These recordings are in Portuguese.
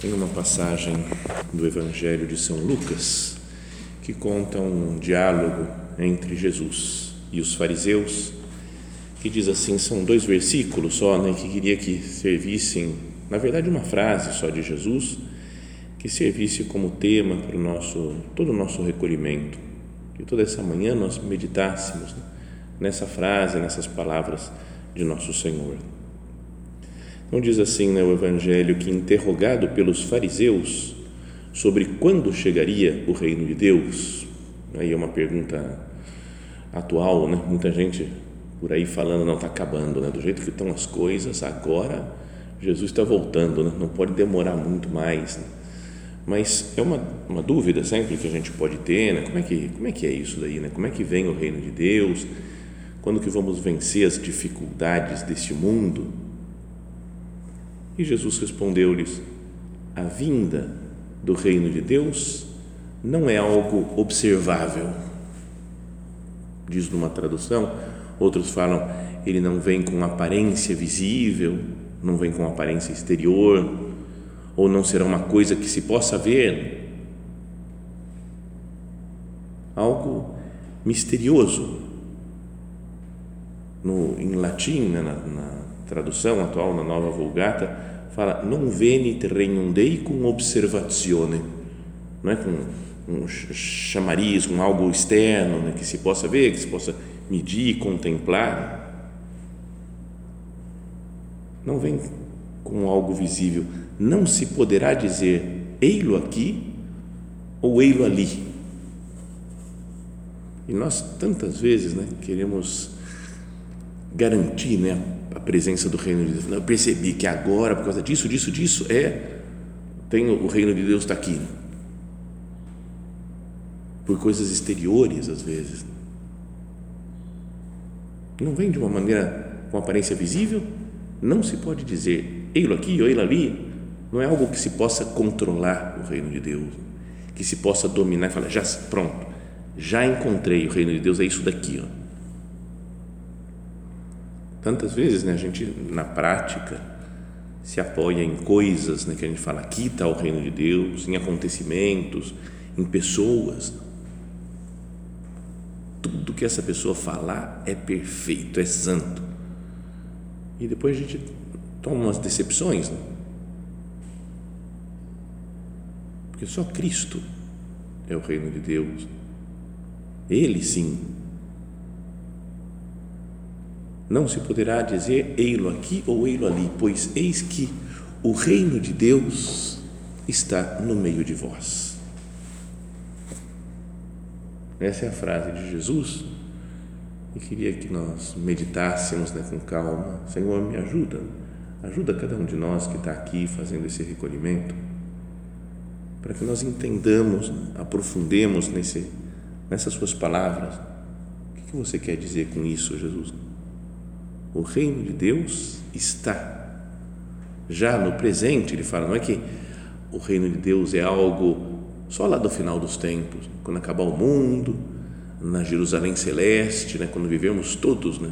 Tem uma passagem do Evangelho de São Lucas que conta um diálogo entre Jesus e os fariseus, que diz assim, são dois versículos só, né, que queria que servissem, na verdade uma frase só de Jesus, que servisse como tema para o nosso, todo o nosso recolhimento, que toda essa manhã nós meditássemos né, nessa frase, nessas palavras de nosso Senhor. Então diz assim né, o Evangelho que interrogado pelos fariseus sobre quando chegaria o reino de Deus, aí é uma pergunta atual, né? Muita gente por aí falando não está acabando, né? Do jeito que estão as coisas agora, Jesus está voltando, né? Não pode demorar muito mais. Né? Mas é uma, uma dúvida sempre que a gente pode ter, né? Como é que como é que é isso daí, né? Como é que vem o reino de Deus? Quando que vamos vencer as dificuldades deste mundo? E Jesus respondeu-lhes: A vinda do reino de Deus não é algo observável. Diz numa tradução, outros falam, ele não vem com aparência visível, não vem com aparência exterior, ou não será uma coisa que se possa ver. Algo misterioso. No, em latim, né, na, na tradução atual, na nova Vulgata, fala non venit regnum Dei com observazione, não é com um chamariz, com algo externo né, que se possa ver, que se possa medir, contemplar. Não vem com algo visível. Não se poderá dizer ei-lo aqui ou ei-lo ali. E nós tantas vezes né, queremos garantir né, a presença do reino de Deus. Eu percebi que agora, por causa disso, disso, disso, é tem o reino de Deus está aqui. Por coisas exteriores, às vezes. Não vem de uma maneira com aparência visível. Não se pode dizer, ei-lo aqui ou ei-lo ali. Não é algo que se possa controlar o reino de Deus, que se possa dominar e falar, já pronto, já encontrei o reino de Deus, é isso daqui, ó Tantas vezes né, a gente, na prática, se apoia em coisas né, que a gente fala, aqui está o reino de Deus, em acontecimentos, em pessoas. Tudo que essa pessoa falar é perfeito, é santo. E depois a gente toma umas decepções. Né? Porque só Cristo é o reino de Deus. Ele sim não se poderá dizer ei-lo aqui ou ei-lo ali, pois eis que o reino de Deus está no meio de vós. Essa é a frase de Jesus e queria que nós meditássemos né, com calma. Senhor, me ajuda, ajuda cada um de nós que está aqui fazendo esse recolhimento, para que nós entendamos, aprofundemos nesse, nessas suas palavras. O que você quer dizer com isso, Jesus? O reino de Deus está já no presente, ele fala, não é que o reino de Deus é algo só lá do final dos tempos, quando acabar o mundo, na Jerusalém celeste, né, quando vivemos todos, né,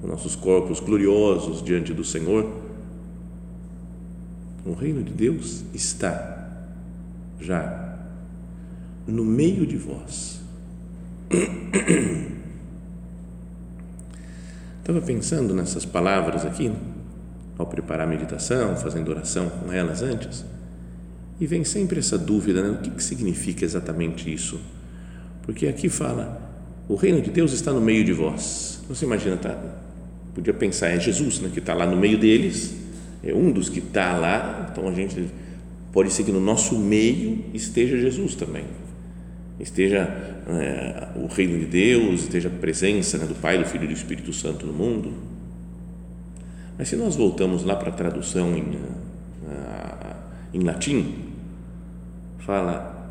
com nossos corpos gloriosos diante do Senhor. O reino de Deus está já no meio de vós. Estava pensando nessas palavras aqui, ao preparar a meditação, fazendo oração com elas antes, E vem sempre essa dúvida, né? o que, que significa exatamente isso? Porque aqui fala, o reino de Deus está no meio de vós. Você imagina, tá? Podia pensar, é Jesus né, que está lá no meio deles, é um dos que está lá, então a gente pode ser que no nosso meio esteja Jesus também. Esteja é, o reino de Deus, esteja a presença né, do Pai, do Filho e do Espírito Santo no mundo. Mas se nós voltamos lá para a tradução em, em latim, fala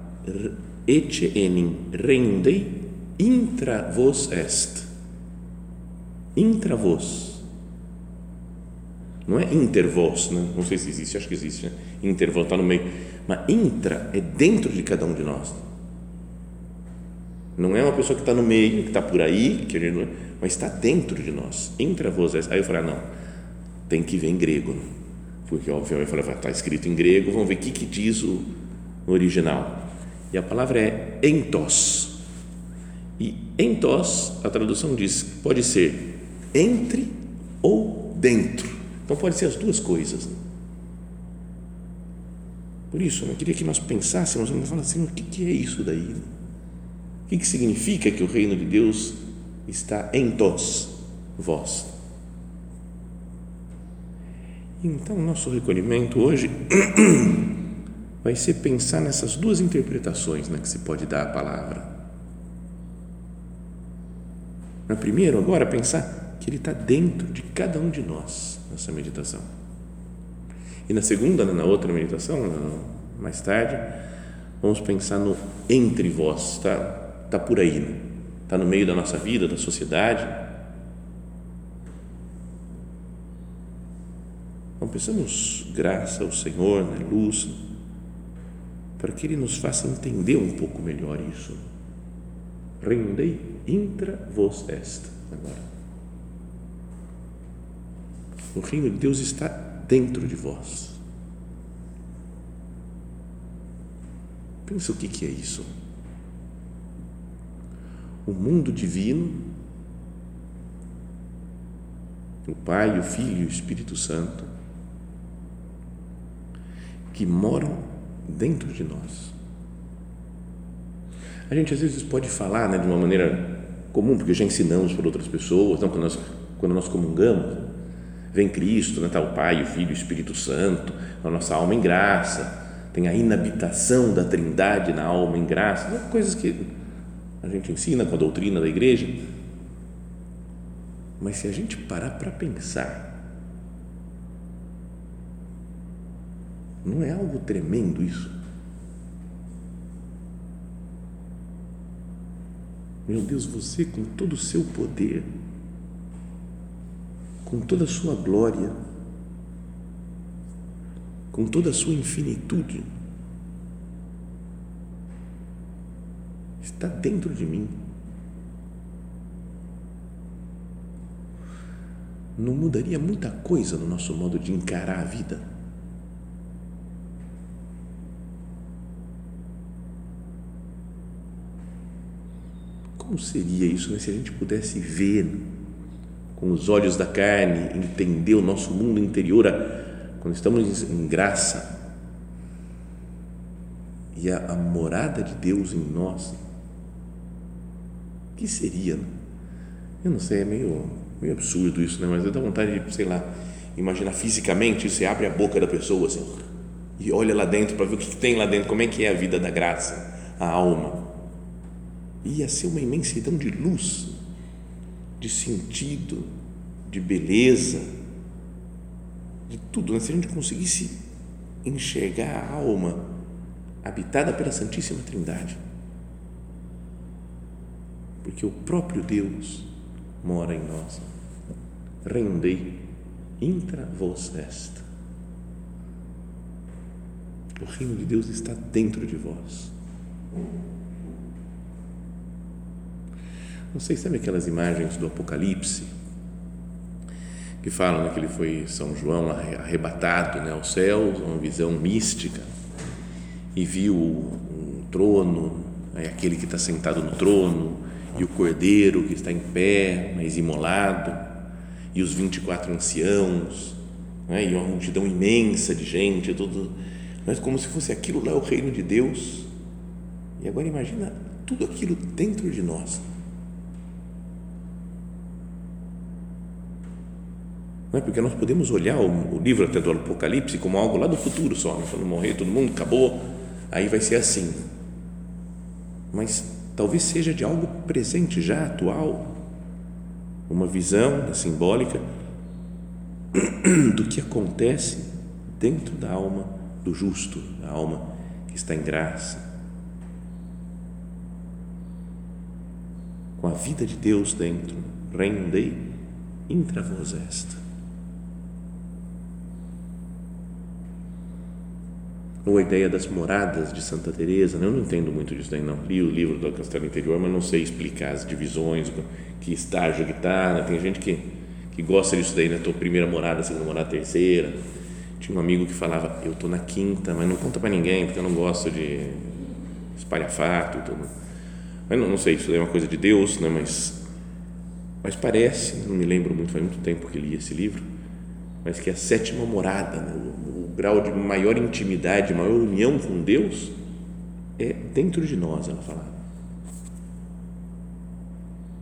ecce enim rendei intra vos est. Intra vos. Não é inter vos, né? não sei se existe, acho que existe, né? inter vos está no meio, mas intra é dentro de cada um de nós. Não é uma pessoa que está no meio, que está por aí, que gente, mas está dentro de nós. Vos est. Aí eu falei, ah, não, tem que ver em grego, né? porque obviamente está escrito em grego, vamos ver o que, que diz o original. E a palavra é entos e entos, a tradução diz, pode ser entre ou dentro. Então pode ser as duas coisas. Né? Por isso, eu queria que nós pensássemos, nós falamos assim, o que, que é isso daí? Né? O que, que significa que o reino de Deus está em todos vós? Então, nosso recolhimento hoje vai ser pensar nessas duas interpretações né, que se pode dar à palavra na primeiro, agora, pensar que Ele está dentro de cada um de nós nessa meditação. E na segunda, na outra meditação, mais tarde, vamos pensar no entre vós, está tá por aí, né? está no meio da nossa vida, da sociedade. Então, pensamos graça ao Senhor, né? luz, para que Ele nos faça entender um pouco melhor isso rendei intra vos est. Agora, o reino de Deus está dentro de vós. Pensa o que, que é isso. O mundo divino, o Pai, o Filho e o Espírito Santo, que moram dentro de nós. A gente às vezes pode falar né, de uma maneira comum, porque já ensinamos para outras pessoas, então, quando, nós, quando nós comungamos, vem Cristo, né, tá o Pai, o Filho, o Espírito Santo, a nossa alma em graça, tem a inabitação da trindade na alma em graça, né, coisas que a gente ensina com a doutrina da igreja. Mas se a gente parar para pensar, não é algo tremendo isso? Meu Deus, você com todo o seu poder, com toda a sua glória, com toda a sua infinitude, está dentro de mim. Não mudaria muita coisa no nosso modo de encarar a vida? Como seria isso né? se a gente pudesse ver com os olhos da carne, entender o nosso mundo interior quando estamos em graça e a, a morada de Deus em nós? Que seria? Eu não sei, é meio, meio absurdo isso, né? mas dá vontade de, sei lá, imaginar fisicamente, você abre a boca da pessoa assim, e olha lá dentro para ver o que tem lá dentro, como é que é a vida da graça, a alma ia ser uma imensidão de luz, de sentido, de beleza, de tudo. Né? Se a gente conseguisse enxergar a alma habitada pela Santíssima Trindade, porque o próprio Deus mora em nós. Rendei intra vos est. O reino de Deus está dentro de vós. Não sei, sabe aquelas imagens do Apocalipse que falam né, que ele foi São João arrebatado né, aos céus, uma visão mística, e viu um trono, aquele que está sentado no trono, e o cordeiro que está em pé, mas imolado, e os 24 anciãos, né, e uma multidão imensa de gente, tudo mas como se fosse aquilo lá o reino de Deus. E agora imagina tudo aquilo dentro de nós. Não é? Porque nós podemos olhar o, o, livro até do Apocalipse como algo lá do futuro só, né? quando morrer todo mundo, acabou, aí vai ser assim. Mas talvez seja de algo presente já, atual, uma visão simbólica do que acontece dentro da alma do justo, da alma que está em graça. Com a vida de Deus dentro, rendei intra vos esta. Ou a ideia das moradas de Santa Teresa, né? eu não entendo muito disso daí não. Li o livro do Castelo Interior, mas não sei explicar as divisões, que estágio que está. Né? Tem gente que, que gosta disso daí, né? Tô primeira morada, segunda morada, terceira. Tinha um amigo que falava, eu tô na quinta, mas não conta para ninguém, porque eu não gosto de espalhafato e tudo. Mas não, não sei, isso daí é uma coisa de Deus, né? Mas mas parece, não me lembro muito, faz muito tempo que li esse livro, mas que a sétima morada, né? Grau de maior intimidade, maior união com Deus é dentro de nós, ela falava.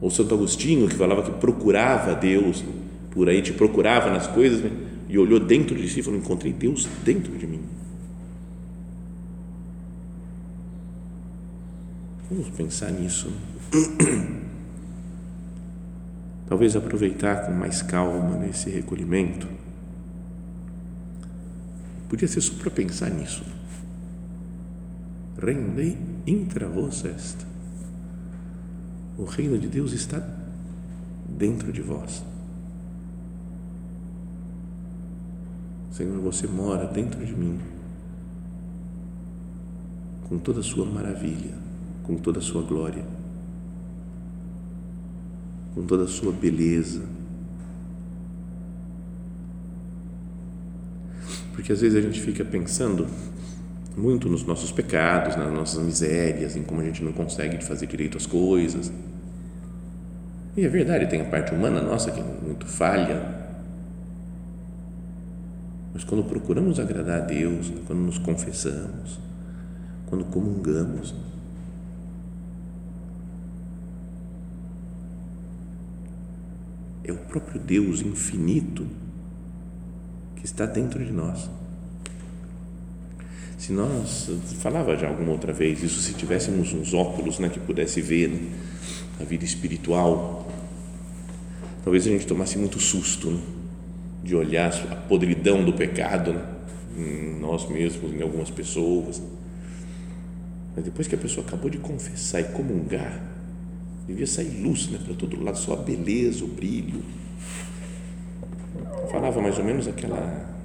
Ou Santo Agostinho, que falava que procurava Deus por aí, te procurava nas coisas né? e olhou dentro de si e falou: Encontrei Deus dentro de mim. Vamos pensar nisso. Né? Talvez aproveitar com mais calma nesse recolhimento Podia ser só para pensar nisso. Rendei intra vos est. O reino de Deus está dentro de vós. Senhor, você mora dentro de mim, com toda a sua maravilha, com toda a sua glória, com toda a sua beleza Porque às vezes a gente fica pensando muito nos nossos pecados, nas nossas misérias, em como a gente não consegue fazer direito as coisas. E é verdade, tem a parte humana nossa que é muito falha. Mas quando procuramos agradar a Deus, quando nos confessamos, quando comungamos, é o próprio Deus infinito que está dentro de nós. Se nós, falava já alguma outra vez, isso se tivéssemos uns óculos né, que pudesse ver né, a vida espiritual, talvez a gente tomasse muito susto né, de olhar a podridão do pecado né, em nós mesmos, em algumas pessoas. Mas depois que a pessoa acabou de confessar e comungar, devia sair luz né, para todo lado, só a beleza, o brilho falava mais ou menos aquela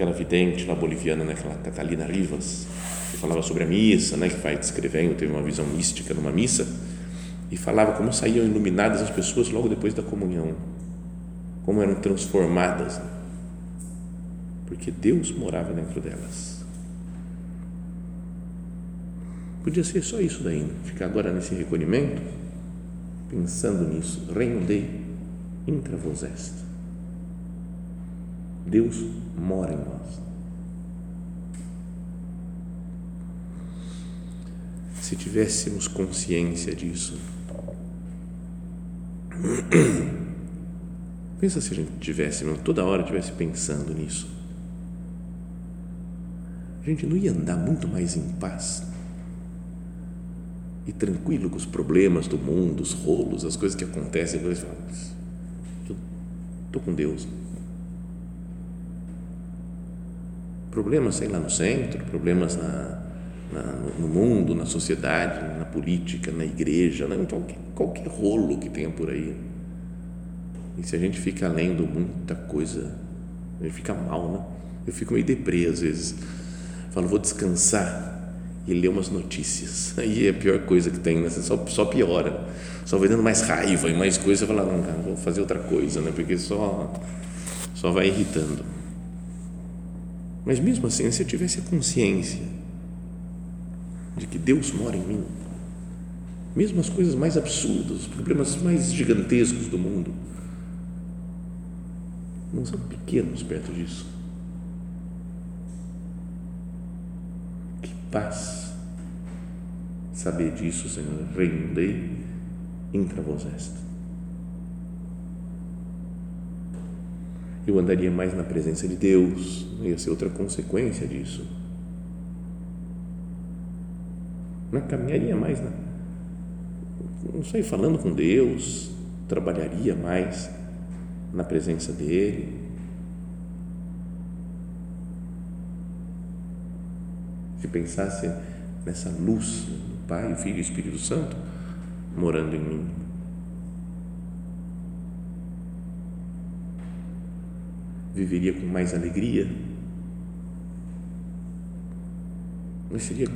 aquela vidente lá boliviana, né, aquela Catalina Rivas, que falava sobre a missa, né, que vai descrevendo, teve uma visão mística numa missa e falava como saíam iluminadas as pessoas logo depois da comunhão, como eram transformadas, né? porque Deus morava dentro delas. Podia ser só isso daí, né? ficar agora nesse recolhimento, pensando nisso, reino Dei intra vos est Deus mora em nós. Se tivéssemos consciência disso, pensa se a gente tivesse, toda hora tivesse pensando nisso, a gente não ia andar muito mais em paz e tranquilo com os problemas do mundo, os rolos, as coisas que acontecem. Estou com Deus problemas, sei lá, no centro, problemas na, na, no mundo, na sociedade, na política, na igreja, né? então, qualquer, rolo que tenha por aí. E se a gente fica lendo muita coisa, a gente fica mal, né? Eu fico meio deprê às vezes. Falo, vou descansar e ler umas notícias. Aí é a pior coisa que tem, né? só, só piora. Só vai dando mais raiva e mais coisa. Você fala, não, cara, vou fazer outra coisa, né? Porque só, só vai irritando. Mas mesmo assim, se eu tivesse a consciência de que Deus mora em mim, mesmo as coisas mais absurdas, os problemas mais gigantescos do mundo, não são pequenos perto disso. paz. Saber disso, Senhor, rendei intra vos est. Eu andaria mais na presença de Deus, ia ser outra consequência disso. Não caminharia mais, na, não sei, falando com Deus, trabalharia mais na presença dEle. Se pensasse nessa luz do Pai, Filho e Espírito Santo morando em mim. Viveria com mais alegria. Mas seria,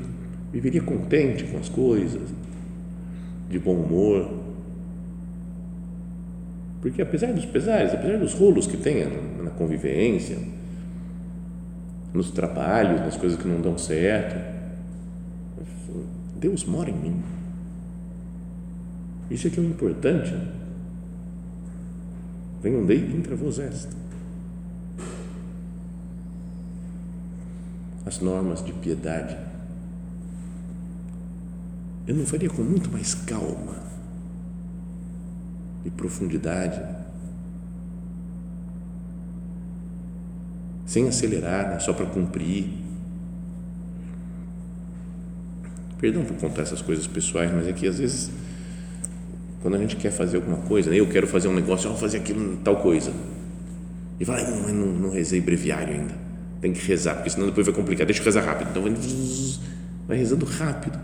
viveria contente com as coisas, de bom humor. Porque apesar dos pesares, apesar dos rolos que tem na convivência, nos trabalhos, nas coisas que não dão certo, Deus mora em mim. Isso é que é o importante. Venham dei intra vos est. As normas de piedade. Eu não faria com muito mais calma e profundidade, sem acelerar, né? só para cumprir. Perdão por contar essas coisas pessoais, mas é que às vezes quando a gente quer fazer alguma coisa, né? eu quero fazer um negócio, eu vou fazer aquilo, tal coisa. E vai, não, não, não rezei breviário ainda. Tem que rezar, porque senão depois vai complicar. Deixa eu rezar rápido. Então vai, vai rezando rápido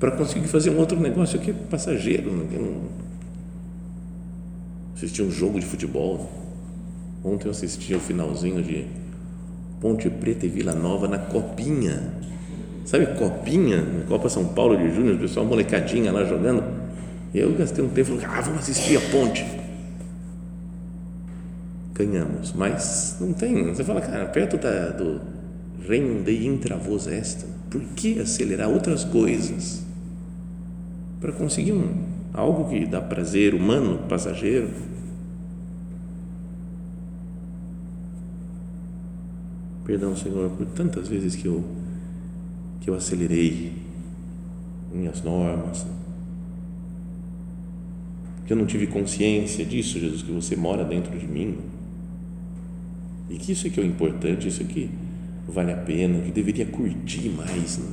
para conseguir fazer um outro negócio que é passageiro. Não, assisti um jogo de futebol. Ontem eu assisti o finalzinho de Ponte Preta e Vila Nova na Copinha. Sabe Copinha? Copa São Paulo de Júnior, o pessoal molecadinha lá jogando eu gastei um tempo, ah, vamos assistir a ponte. Ganhamos, mas não tem. Você fala, cara, perto da, do reino de intravos esta, por que acelerar outras coisas para conseguir um, algo que dá prazer humano, passageiro? Perdão, Senhor, por tantas vezes que eu que eu acelerei minhas normas, que eu não tive consciência disso, Jesus, que você mora dentro de mim e que isso é que é o importante, isso é que vale a pena, que deveria curtir mais. Né?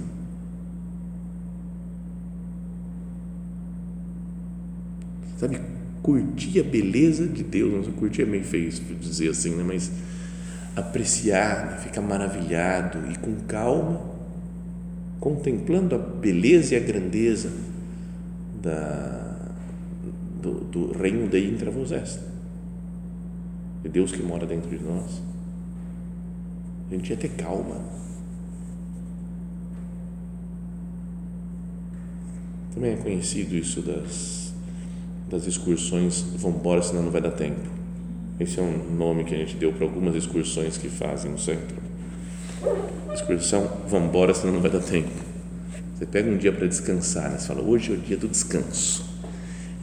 Sabe, curtir a beleza de Deus, não curtir é meio feio dizer assim, né? mas apreciar, né? ficar maravilhado e com calma, contemplando a beleza e a grandeza da do, do reino de intra de Deus que mora dentro de nós. A gente ia ter calma. Também é conhecido isso das, das excursões, vão embora senão não vai dar tempo. Esse é um nome que a gente deu para algumas excursões que fazem no centro. Excursão, vão embora senão não vai dar tempo. Você pega um dia para descansar, né? você fala, hoje é o dia do descanso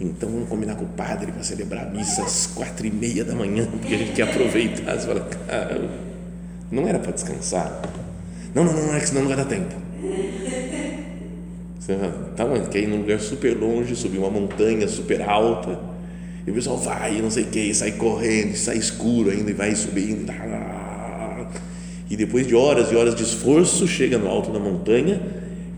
então vamos combinar com o padre para celebrar a missa às quatro e meia da manhã, porque a gente quer aproveitar. Você fala, cara, não era para descansar. Não, não, não, é que senão não vai dar tempo. Você fala, tá, mas quer ir num lugar super longe, subir uma montanha super alta, e o pessoal vai, não sei o que, sai correndo, sai escuro ainda, e vai subindo. E depois de horas e horas de esforço, chega no alto da montanha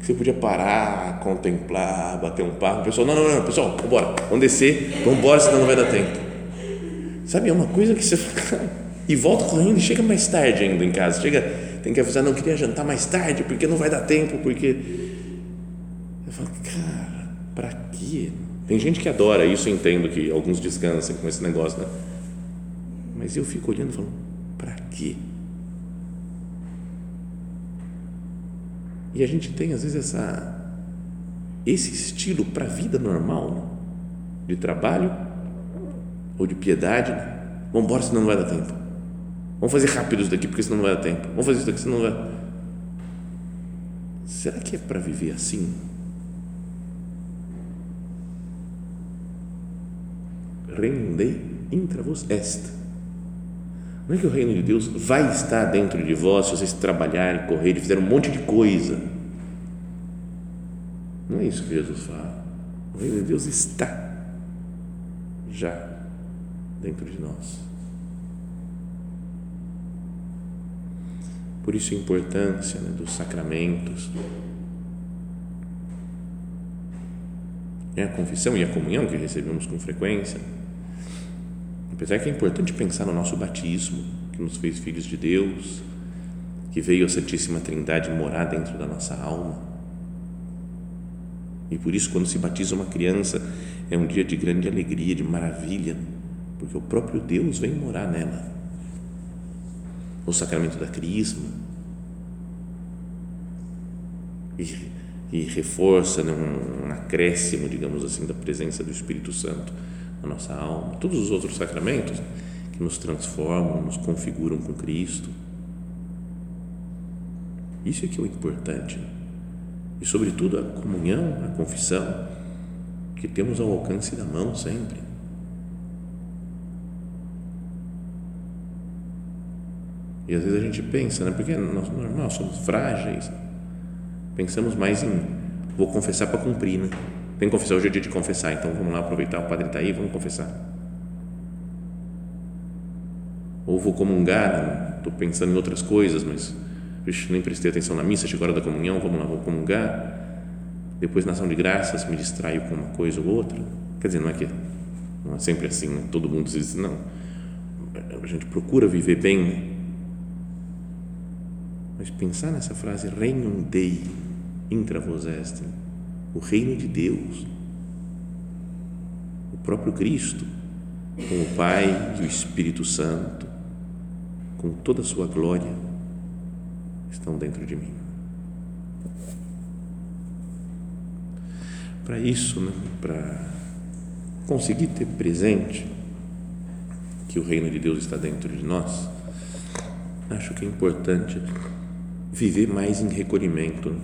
que você podia parar, contemplar, bater um papo. O pessoal, não, não, não, pessoal, vamos embora, vamos descer, vamos embora, senão não vai dar tempo. Sabe, é uma coisa que você e volta correndo e chega mais tarde ainda em casa. Chega, tem que avisar, não queria jantar mais tarde, porque não vai dar tempo, porque. Eu falo, cara, para quê? Tem gente que adora isso, eu entendo que alguns descansam com esse negócio, né? Mas eu fico olhando e falo, para quê? E a gente tem às vezes essa esse estilo para a vida normal, né? de trabalho ou de piedade. Né? Vamos embora, senão não vai dar tempo. Vamos fazer rápido isso daqui, porque senão não vai dar tempo. Vamos fazer isso daqui, senão não vai. Será que é para viver assim? Rendei intra vos est. Não é que o reino de Deus vai estar dentro de vós se vocês trabalharem, correrem, fizerem um monte de coisa Não é isso que Jesus fala. O reino de Deus está já dentro de nós. Por isso a importância né, dos sacramentos, é a confissão e a comunhão que recebemos com frequência. Apesar que é importante pensar no nosso batismo, que nos fez filhos de Deus, que veio a Santíssima Trindade morar dentro da nossa alma. E por isso, quando se batiza uma criança, é um dia de grande alegria, de maravilha, porque o próprio Deus vem morar nela. O sacramento da Crisma. E, e reforça né, um, um acréscimo, digamos assim, da presença do Espírito Santo na nossa alma. Todos os outros sacramentos que nos transformam, nos configuram com Cristo. Isso é que é o importante. E, sobretudo, a comunhão, a confissão, que temos ao alcance da mão sempre. E às vezes a gente pensa, né? porque nós, normal, somos frágeis. Pensamos mais em vou confessar para cumprir, né? Tem que confessar, hoje é dia de confessar, então vamos lá aproveitar, o padre está aí, vamos confessar. Ou vou comungar, estou pensando em outras coisas, mas nem prestei atenção na missa, chegou a hora da comunhão, vamos lá, vou comungar. Depois, na ação de graças, me distraio com uma coisa ou outra. Quer dizer, não é que não é sempre assim, né? todo mundo diz não. A gente procura viver bem, mas pensar nessa frase, regnum Dei intra vos est, o reino de Deus, o próprio Cristo, com o Pai e o Espírito Santo, com toda a sua glória estão dentro de mim. Para isso, né, para conseguir ter presente que o reino de Deus está dentro de nós, acho que é importante viver mais em recolhimento.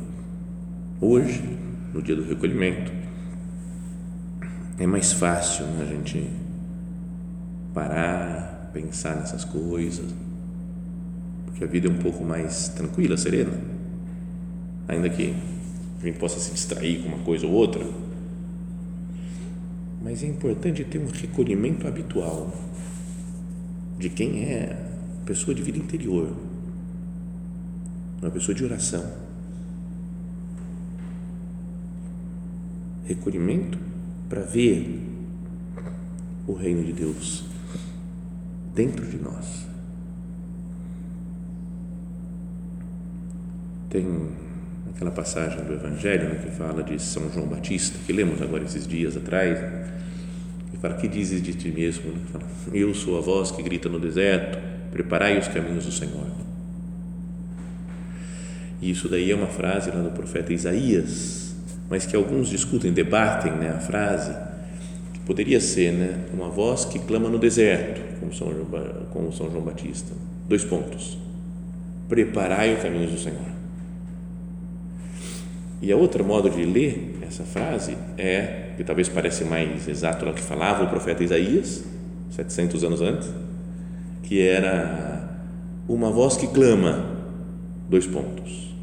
Hoje, no dia do recolhimento, é mais fácil né, a gente parar, pensar nessas coisas, que a vida é um pouco mais tranquila, serena, ainda que a gente possa se distrair com uma coisa ou outra, mas é importante ter um recolhimento habitual de quem é pessoa de vida interior, uma pessoa de oração. Recolhimento para ver o reino de Deus dentro de nós. Tem aquela passagem do Evangelho né, que fala de São João Batista, que lemos agora esses dias atrás, que fala: Que dizes de ti mesmo? Né? Fala, Eu sou a voz que grita no deserto, preparai os caminhos do Senhor. E isso daí é uma frase lá do profeta Isaías, mas que alguns discutem, debatem né, a frase, que poderia ser né, uma voz que clama no deserto, como São, como São João Batista. Dois pontos. Preparai os caminhos do Senhor e a outra modo de ler essa frase é, que talvez pareça mais exato do que falava o profeta Isaías, 700 anos antes, que era uma voz que clama, dois pontos,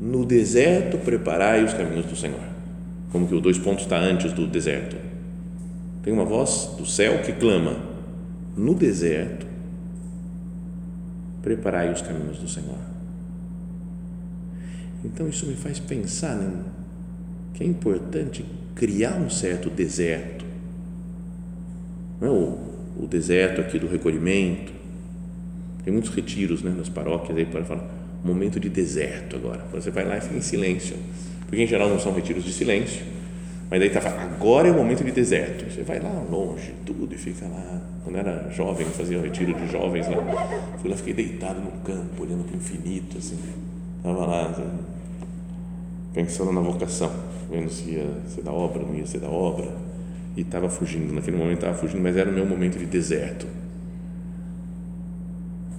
no deserto preparai os caminhos do Senhor, como que o dois pontos está antes do deserto, tem uma voz do céu que clama, no deserto preparai os caminhos do Senhor então isso me faz pensar né, que é importante criar um certo deserto. Não é o, o deserto aqui do recolhimento. Tem muitos retiros né, nas paróquias aí para falar momento de deserto agora. Você vai lá e fica em silêncio. Porque em geral não são retiros de silêncio. Mas daí está falando, agora é o momento de deserto. Você vai lá longe, tudo, e fica lá. Quando era jovem, fazia um retiro de jovens lá. Fui lá, fiquei deitado no campo, olhando para o infinito, assim. Estava lá, pensando na vocação, vendo se ia ser da obra, não ia ser da obra, e estava fugindo, naquele momento estava fugindo, mas era o meu momento de deserto.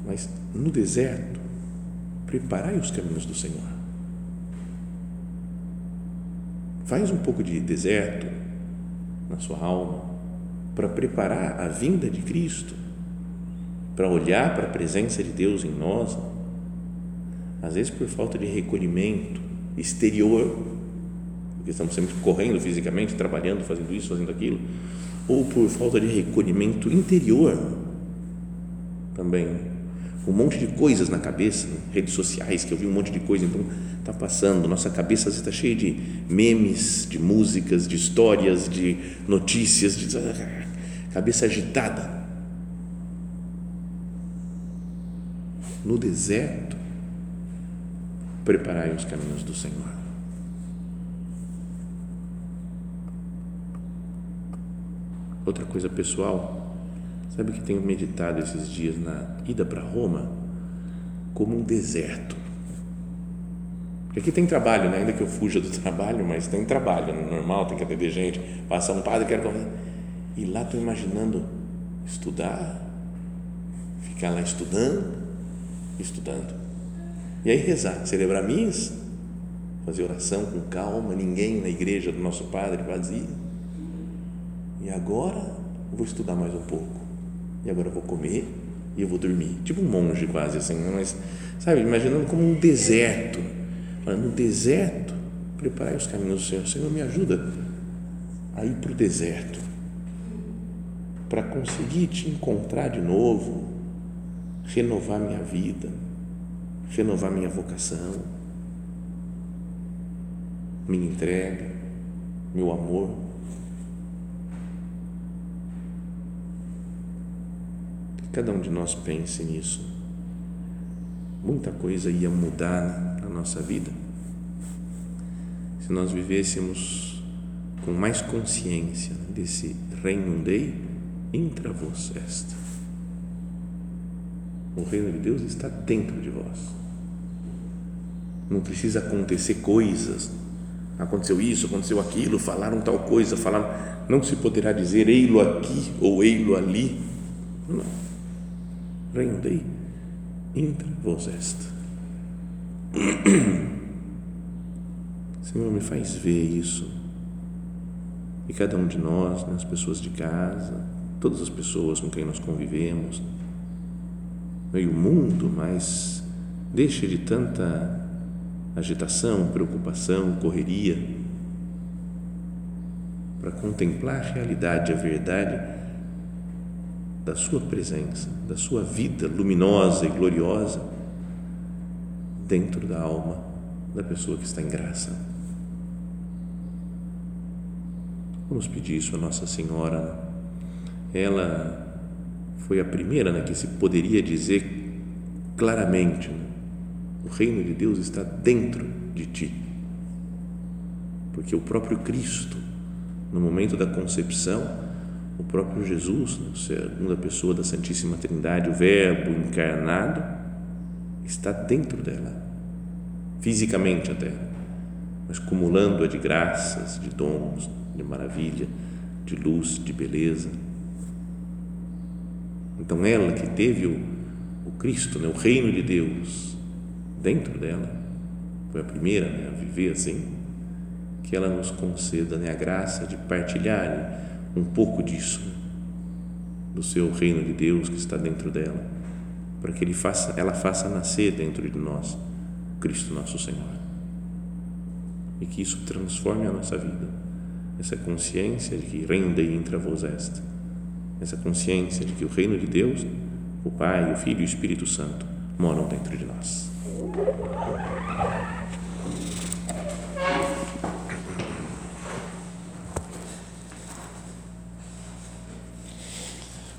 Mas no deserto, preparai os caminhos do Senhor. Faz um pouco de deserto na sua alma para preparar a vinda de Cristo, para olhar para a presença de Deus em nós. Às vezes por falta de recolhimento, exterior, porque estamos sempre correndo fisicamente, trabalhando, fazendo isso, fazendo aquilo, ou por falta de recolhimento interior também. Um monte de coisas na cabeça, redes sociais, que eu vi um monte de coisa, então está passando, nossa cabeça está cheia de memes, de músicas, de histórias, de notícias, de cabeça agitada. No deserto, preparai os caminhos do Senhor. Outra coisa pessoal, sabe que tenho meditado esses dias na ida para Roma como um deserto. Porque aqui tem trabalho, né? ainda que eu fuja do trabalho, mas tem trabalho, né? normal, tem que atender gente, passa um padre, quero comer. E lá estou imaginando estudar, ficar lá estudando, estudando. E aí rezar, celebrar missa, fazer oração com calma, ninguém na igreja do nosso padre vazia e agora vou estudar mais um pouco. E agora vou comer e eu vou dormir. Tipo um monge quase assim, mas sabe, imaginando como um deserto. No deserto, preparar os caminhos do Senhor. Senhor, me ajuda a ir para o deserto para conseguir te encontrar de novo, renovar minha vida, renovar minha vocação, minha entrega, meu amor cada um de nós pense nisso. Muita coisa ia mudar na nossa vida se nós vivêssemos com mais consciência desse reino dei intra vos est. O reino de Deus está dentro de vós. Não precisa acontecer coisas. Aconteceu isso, aconteceu aquilo, falaram tal coisa, falaram. Não se poderá dizer ei-lo aqui ou ei-lo ali. Não rendei intra vos est. Senhor, me faz ver isso. E cada um de nós, né, as pessoas de casa, todas as pessoas com quem nós convivemos, e o mundo, mas deixe de tanta agitação, preocupação, correria, para contemplar a realidade, a verdade da Sua presença, da Sua vida luminosa e gloriosa dentro da alma da pessoa que está em graça. Vamos pedir isso a Nossa Senhora. Ela foi a primeira né, que se poderia dizer claramente: né, o reino de Deus está dentro de ti. Porque o próprio Cristo, no momento da concepção, o próprio Jesus, né, segunda pessoa da Santíssima Trindade, o Verbo encarnado, está dentro dela, fisicamente até, mas cumulando-a de graças, de dons, de maravilha, de luz, de beleza. Então, ela que teve o, o Cristo, né, o reino de Deus, dentro dela, foi a primeira né, a viver assim, que ela nos conceda né, a graça de partilhar né, um pouco disso, do seu reino de Deus que está dentro dela, para que ele faça, ela faça nascer dentro de nós Cristo nosso Senhor. E que isso transforme a nossa vida. Essa consciência de que renda e intra vos est. Essa consciência de que o reino de Deus, o Pai, o Filho e o Espírito Santo moram dentro de nós.